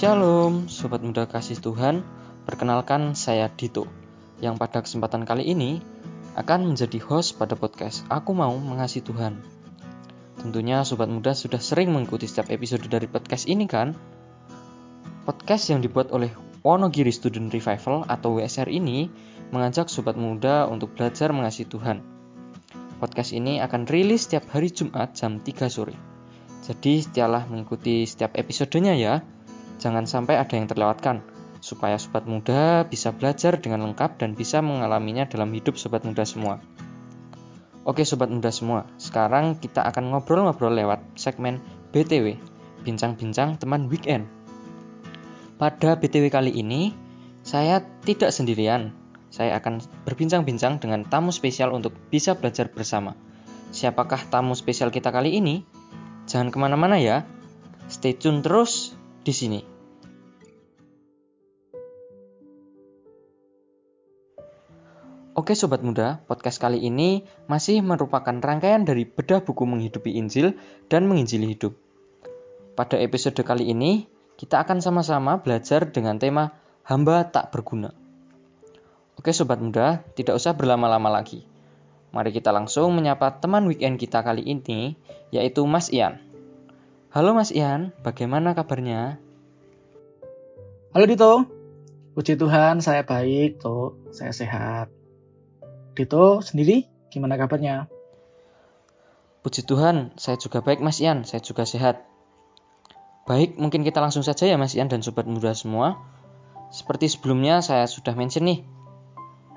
Shalom, Sobat Muda Kasih Tuhan. Perkenalkan, saya Dito, yang pada kesempatan kali ini akan menjadi host pada podcast Aku Mau Mengasihi Tuhan. Tentunya Sobat Muda sudah sering mengikuti setiap episode dari podcast ini kan? Podcast yang dibuat oleh Wonogiri Student Revival atau WSR ini mengajak Sobat Muda untuk belajar mengasihi Tuhan. Podcast ini akan rilis setiap hari Jumat jam 3 sore. Jadi setialah mengikuti setiap episodenya ya. Jangan sampai ada yang terlewatkan, supaya sobat muda bisa belajar dengan lengkap dan bisa mengalaminya dalam hidup sobat muda semua. Oke sobat muda semua, sekarang kita akan ngobrol-ngobrol lewat segmen BTW, Bincang-Bincang Teman Weekend. Pada BTW kali ini, saya tidak sendirian. Saya akan berbincang-bincang dengan tamu spesial untuk bisa belajar bersama. Siapakah tamu spesial kita kali ini? Jangan ke mana-mana ya. Stay tune terus di sini. Oke sobat muda, podcast kali ini masih merupakan rangkaian dari bedah buku menghidupi Injil dan menginjili hidup. Pada episode kali ini, kita akan sama-sama belajar dengan tema hamba tak berguna. Oke sobat muda, tidak usah berlama-lama lagi. Mari kita langsung menyapa teman weekend kita kali ini, yaitu Mas Ian. Halo Mas Ian, bagaimana kabarnya? Halo Dito, puji Tuhan saya baik, tuh saya sehat. Dito sendiri gimana kabarnya? Puji Tuhan, saya juga baik Mas Ian, saya juga sehat. Baik, mungkin kita langsung saja ya Mas Ian dan Sobat Muda semua. Seperti sebelumnya saya sudah mention nih,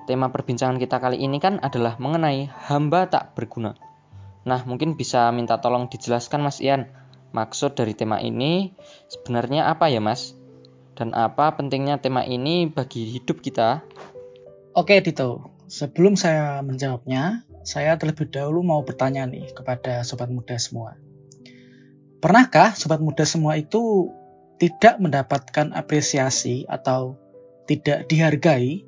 tema perbincangan kita kali ini kan adalah mengenai hamba tak berguna. Nah, mungkin bisa minta tolong dijelaskan Mas Ian, maksud dari tema ini sebenarnya apa ya Mas? Dan apa pentingnya tema ini bagi hidup kita? Oke Dito, sebelum saya menjawabnya, saya terlebih dahulu mau bertanya nih kepada sobat muda semua. Pernahkah sobat muda semua itu tidak mendapatkan apresiasi atau tidak dihargai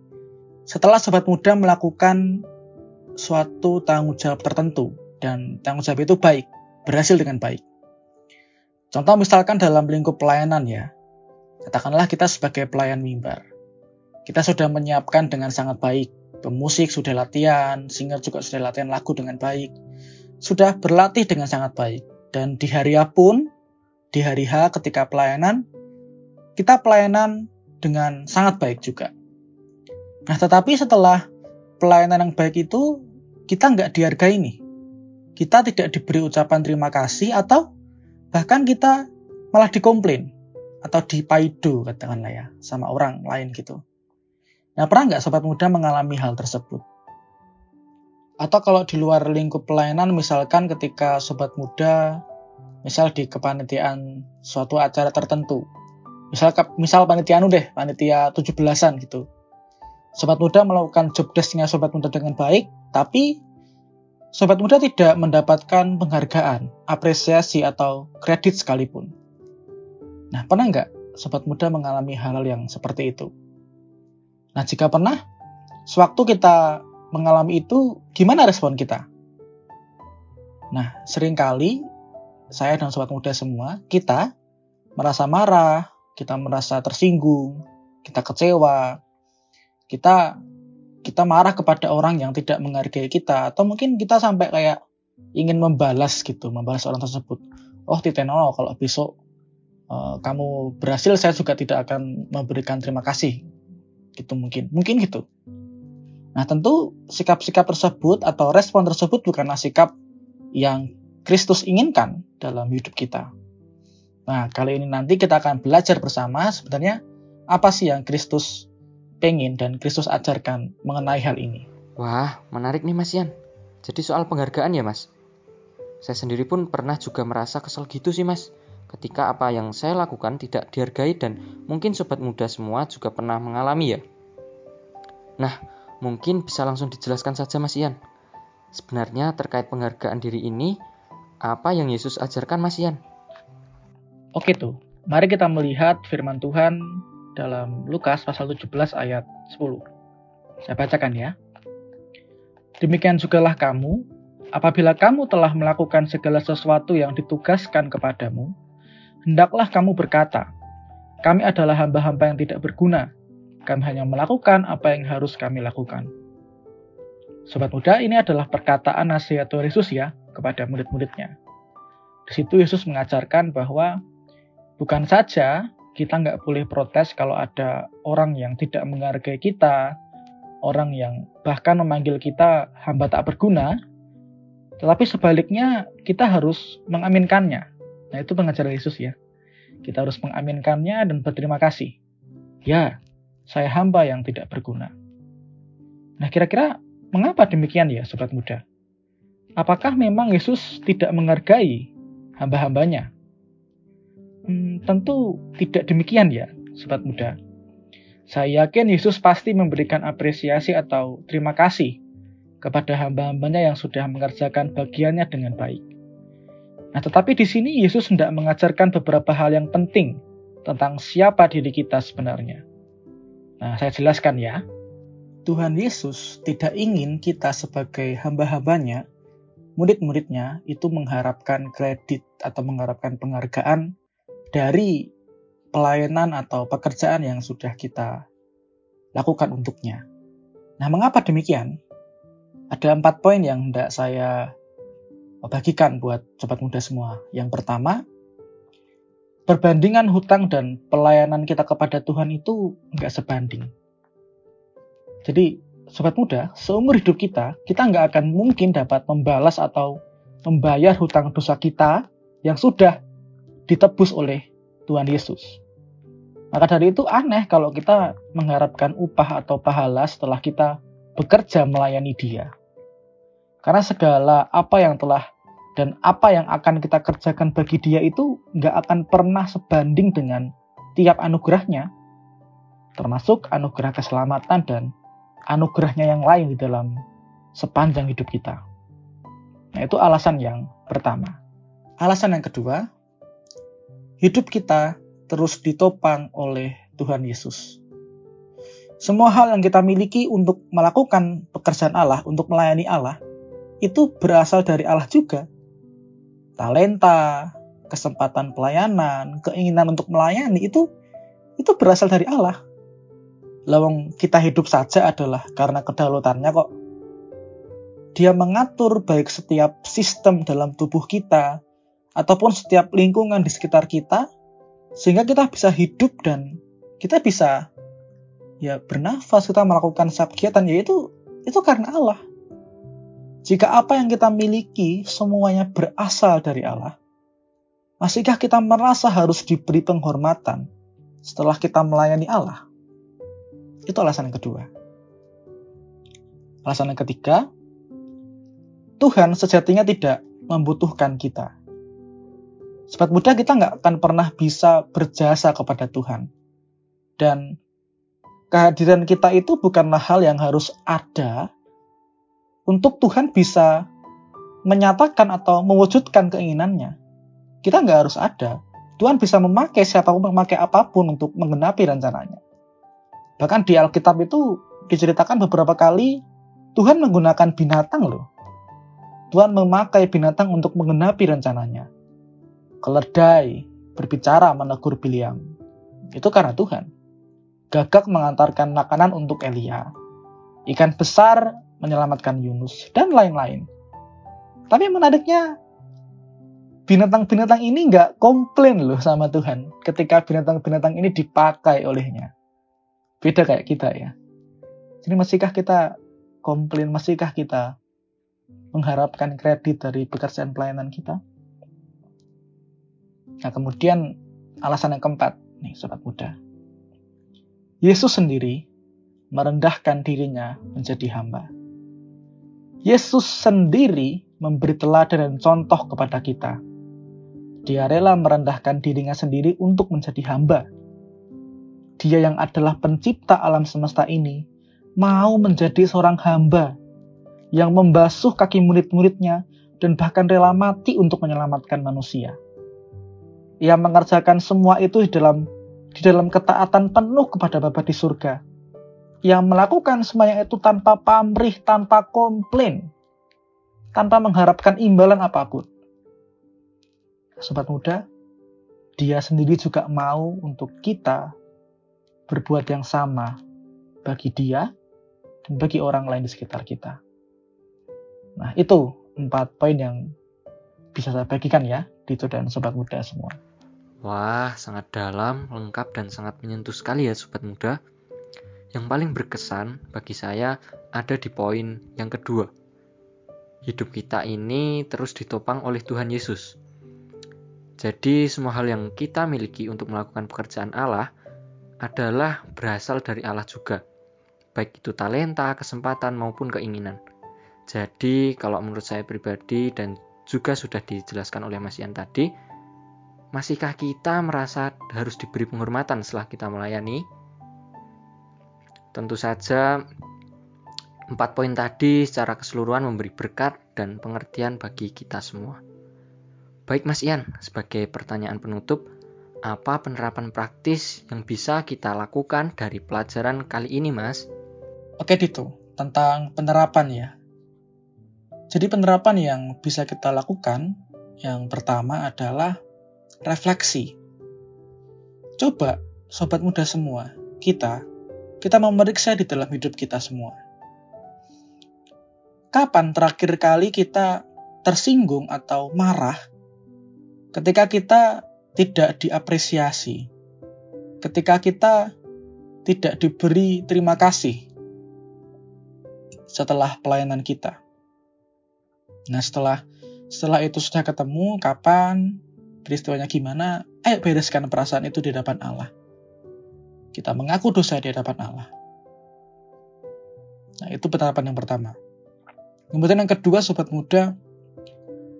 setelah sobat muda melakukan suatu tanggung jawab tertentu dan tanggung jawab itu baik, berhasil dengan baik. Contoh misalkan dalam lingkup pelayanan ya, Katakanlah kita sebagai pelayan mimbar. Kita sudah menyiapkan dengan sangat baik. Pemusik sudah latihan, singer juga sudah latihan lagu dengan baik. Sudah berlatih dengan sangat baik. Dan di hari A pun, di hari H ketika pelayanan, kita pelayanan dengan sangat baik juga. Nah tetapi setelah pelayanan yang baik itu, kita nggak dihargai nih. Kita tidak diberi ucapan terima kasih atau bahkan kita malah dikomplain atau dipaido katakanlah ya sama orang lain gitu. Nah pernah nggak sobat muda mengalami hal tersebut? Atau kalau di luar lingkup pelayanan misalkan ketika sobat muda misal di kepanitiaan suatu acara tertentu. Misal misal panitiaan deh, panitia 17-an gitu. Sobat muda melakukan job desknya sobat muda dengan baik, tapi sobat muda tidak mendapatkan penghargaan, apresiasi atau kredit sekalipun. Nah, pernah nggak sobat muda mengalami hal, hal yang seperti itu? Nah, jika pernah, sewaktu kita mengalami itu, gimana respon kita? Nah, sering kali saya dan sobat muda semua, kita merasa marah, kita merasa tersinggung, kita kecewa, kita kita marah kepada orang yang tidak menghargai kita, atau mungkin kita sampai kayak ingin membalas gitu, membalas orang tersebut. Oh, titenono kalau besok uh, kamu berhasil saya juga tidak akan memberikan terima kasih gitu mungkin. Mungkin gitu. Nah tentu sikap-sikap tersebut atau respon tersebut bukanlah sikap yang Kristus inginkan dalam hidup kita. Nah kali ini nanti kita akan belajar bersama sebenarnya apa sih yang Kristus pengen dan Kristus ajarkan mengenai hal ini. Wah menarik nih Mas Ian. Jadi soal penghargaan ya Mas? Saya sendiri pun pernah juga merasa kesel gitu sih Mas ketika apa yang saya lakukan tidak dihargai dan mungkin sobat muda semua juga pernah mengalami ya. Nah, mungkin bisa langsung dijelaskan saja Mas Ian. Sebenarnya terkait penghargaan diri ini, apa yang Yesus ajarkan Mas Ian? Oke tuh, mari kita melihat firman Tuhan dalam Lukas pasal 17 ayat 10. Saya bacakan ya. Demikian jugalah kamu, apabila kamu telah melakukan segala sesuatu yang ditugaskan kepadamu, hendaklah kamu berkata, kami adalah hamba-hamba yang tidak berguna. Kami hanya melakukan apa yang harus kami lakukan. Sobat muda, ini adalah perkataan nasihat Tuhan Yesus ya kepada murid-muridnya. Di situ Yesus mengajarkan bahwa bukan saja kita nggak boleh protes kalau ada orang yang tidak menghargai kita, orang yang bahkan memanggil kita hamba tak berguna, tetapi sebaliknya kita harus mengaminkannya. Nah itu pengajaran Yesus ya. Kita harus mengaminkannya dan berterima kasih. Ya, saya hamba yang tidak berguna. Nah kira-kira mengapa demikian ya sobat muda? Apakah memang Yesus tidak menghargai hamba-hambanya? Hmm, tentu tidak demikian ya sobat muda. Saya yakin Yesus pasti memberikan apresiasi atau terima kasih kepada hamba-hambanya yang sudah mengerjakan bagiannya dengan baik. Nah, tetapi di sini Yesus hendak mengajarkan beberapa hal yang penting tentang siapa diri kita sebenarnya. Nah, saya jelaskan ya. Tuhan Yesus tidak ingin kita sebagai hamba-hambanya, murid-muridnya itu mengharapkan kredit atau mengharapkan penghargaan dari pelayanan atau pekerjaan yang sudah kita lakukan untuknya. Nah, mengapa demikian? Ada empat poin yang hendak saya bagikan buat sobat muda semua. Yang pertama, perbandingan hutang dan pelayanan kita kepada Tuhan itu nggak sebanding. Jadi, sobat muda, seumur hidup kita, kita nggak akan mungkin dapat membalas atau membayar hutang dosa kita yang sudah ditebus oleh Tuhan Yesus. Maka dari itu aneh kalau kita mengharapkan upah atau pahala setelah kita bekerja melayani dia. Karena segala apa yang telah dan apa yang akan kita kerjakan bagi dia itu nggak akan pernah sebanding dengan tiap anugerahnya, termasuk anugerah keselamatan dan anugerahnya yang lain di dalam sepanjang hidup kita. Nah itu alasan yang pertama. Alasan yang kedua, hidup kita terus ditopang oleh Tuhan Yesus. Semua hal yang kita miliki untuk melakukan pekerjaan Allah, untuk melayani Allah, itu berasal dari Allah juga. Talenta, kesempatan pelayanan, keinginan untuk melayani itu itu berasal dari Allah. Lawang kita hidup saja adalah karena kedaulatannya kok. Dia mengatur baik setiap sistem dalam tubuh kita ataupun setiap lingkungan di sekitar kita sehingga kita bisa hidup dan kita bisa ya bernafas kita melakukan setiap kegiatan yaitu itu karena Allah. Jika apa yang kita miliki semuanya berasal dari Allah, masihkah kita merasa harus diberi penghormatan setelah kita melayani Allah? Itu alasan yang kedua. Alasan yang ketiga, Tuhan sejatinya tidak membutuhkan kita. Sebab mudah kita nggak akan pernah bisa berjasa kepada Tuhan. Dan kehadiran kita itu bukanlah hal yang harus ada untuk Tuhan bisa menyatakan atau mewujudkan keinginannya. Kita nggak harus ada. Tuhan bisa memakai siapa pun, memakai apa pun untuk menggenapi rencananya. Bahkan di Alkitab itu diceritakan beberapa kali Tuhan menggunakan binatang loh. Tuhan memakai binatang untuk menggenapi rencananya. Keledai berbicara menegur Biliam. Itu karena Tuhan. Gagak mengantarkan makanan untuk Elia. Ikan besar menyelamatkan Yunus, dan lain-lain. Tapi menariknya, binatang-binatang ini nggak komplain loh sama Tuhan ketika binatang-binatang ini dipakai olehnya. Beda kayak kita ya. Jadi masihkah kita komplain, masihkah kita mengharapkan kredit dari pekerjaan pelayanan kita? Nah kemudian alasan yang keempat, nih sobat muda. Yesus sendiri merendahkan dirinya menjadi hamba. Yesus sendiri memberi teladan dan contoh kepada kita. Dia rela merendahkan dirinya sendiri untuk menjadi hamba. Dia yang adalah pencipta alam semesta ini mau menjadi seorang hamba yang membasuh kaki murid-muridnya dan bahkan rela mati untuk menyelamatkan manusia. Ia mengerjakan semua itu di dalam di dalam ketaatan penuh kepada Bapa di surga yang melakukan semuanya itu tanpa pamrih, tanpa komplain, tanpa mengharapkan imbalan apa pun. Sobat muda, dia sendiri juga mau untuk kita berbuat yang sama bagi dia dan bagi orang lain di sekitar kita. Nah, itu empat poin yang bisa saya bagikan ya, Dito dan sobat muda semua. Wah, sangat dalam, lengkap, dan sangat menyentuh sekali ya sobat muda. Yang paling berkesan bagi saya ada di poin yang kedua. Hidup kita ini terus ditopang oleh Tuhan Yesus. Jadi semua hal yang kita miliki untuk melakukan pekerjaan Allah adalah berasal dari Allah juga baik itu talenta, kesempatan maupun keinginan. Jadi, kalau menurut saya pribadi dan juga sudah dijelaskan oleh Mas Ian tadi, masihkah kita merasa harus diberi penghormatan setelah kita melayani? Tentu saja, empat poin tadi secara keseluruhan memberi berkat dan pengertian bagi kita semua. Baik Mas Ian, sebagai pertanyaan penutup, apa penerapan praktis yang bisa kita lakukan dari pelajaran kali ini, Mas? Oke Dito, tentang penerapan ya. Jadi penerapan yang bisa kita lakukan yang pertama adalah refleksi. Coba sobat muda semua, kita kita memeriksa di dalam hidup kita semua. Kapan terakhir kali kita tersinggung atau marah ketika kita tidak diapresiasi? Ketika kita tidak diberi terima kasih setelah pelayanan kita. Nah, setelah setelah itu sudah ketemu, kapan, peristiwanya gimana, ayo bereskan perasaan itu di hadapan Allah. Kita mengaku dosa di hadapan Allah. Nah, itu penerapan yang pertama. Kemudian yang kedua, sobat muda,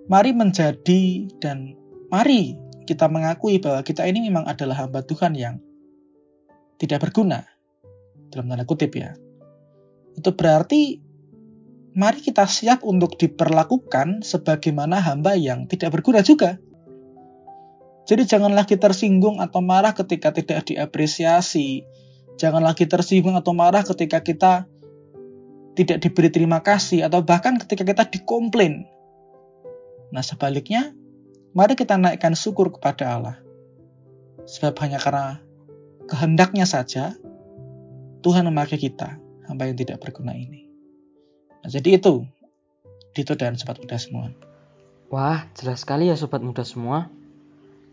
mari menjadi dan mari kita mengakui bahwa kita ini memang adalah hamba Tuhan yang tidak berguna. Dalam tanda kutip ya. Itu berarti mari kita siap untuk diperlakukan sebagaimana hamba yang tidak berguna juga. Jadi jangan lagi tersinggung atau marah ketika tidak diapresiasi. Jangan lagi tersinggung atau marah ketika kita tidak diberi terima kasih atau bahkan ketika kita dikomplain. Nah sebaliknya, mari kita naikkan syukur kepada Allah. Sebab hanya karena kehendaknya saja, Tuhan memakai kita, hamba yang tidak berguna ini. Nah, jadi itu Dito dan sobat muda semua. Wah, jelas sekali ya sobat muda semua.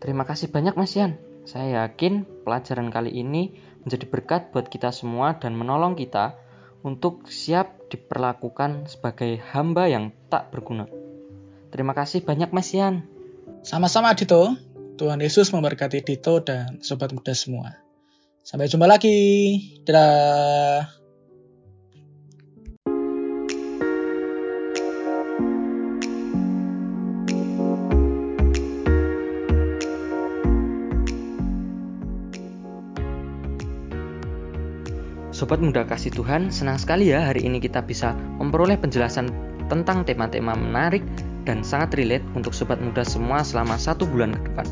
Terima kasih banyak Mas Yan. Saya yakin pelajaran kali ini menjadi berkat buat kita semua dan menolong kita untuk siap diperlakukan sebagai hamba yang tak berguna. Terima kasih banyak Mas Yan. Sama-sama Dito. Tuhan Yesus memberkati Dito dan sobat muda semua. Sampai jumpa lagi. Dadah. Sobat muda kasih Tuhan, senang sekali ya hari ini kita bisa memperoleh penjelasan tentang tema-tema menarik dan sangat relate untuk sobat muda semua selama satu bulan ke depan.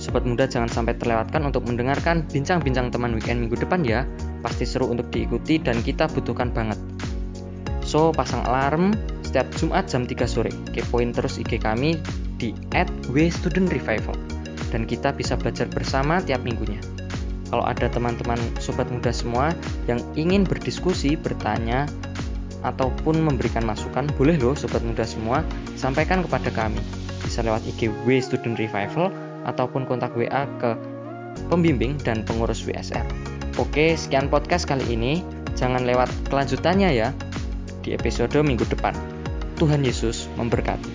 Sobat muda jangan sampai terlewatkan untuk mendengarkan bincang-bincang teman weekend minggu depan ya. Pasti seru untuk diikuti dan kita butuhkan banget. So, pasang alarm setiap Jumat jam 3 sore. Kepoin terus IG kami di @wstudentrevival dan kita bisa belajar bersama tiap minggunya. Kalau ada teman-teman sobat muda semua yang ingin berdiskusi, bertanya, ataupun memberikan masukan, boleh loh sobat muda semua sampaikan kepada kami. Bisa lewat IG W Student Revival ataupun kontak WA ke pembimbing dan pengurus WSR. Oke, sekian podcast kali ini. Jangan lewat kelanjutannya ya di episode minggu depan. Tuhan Yesus memberkati.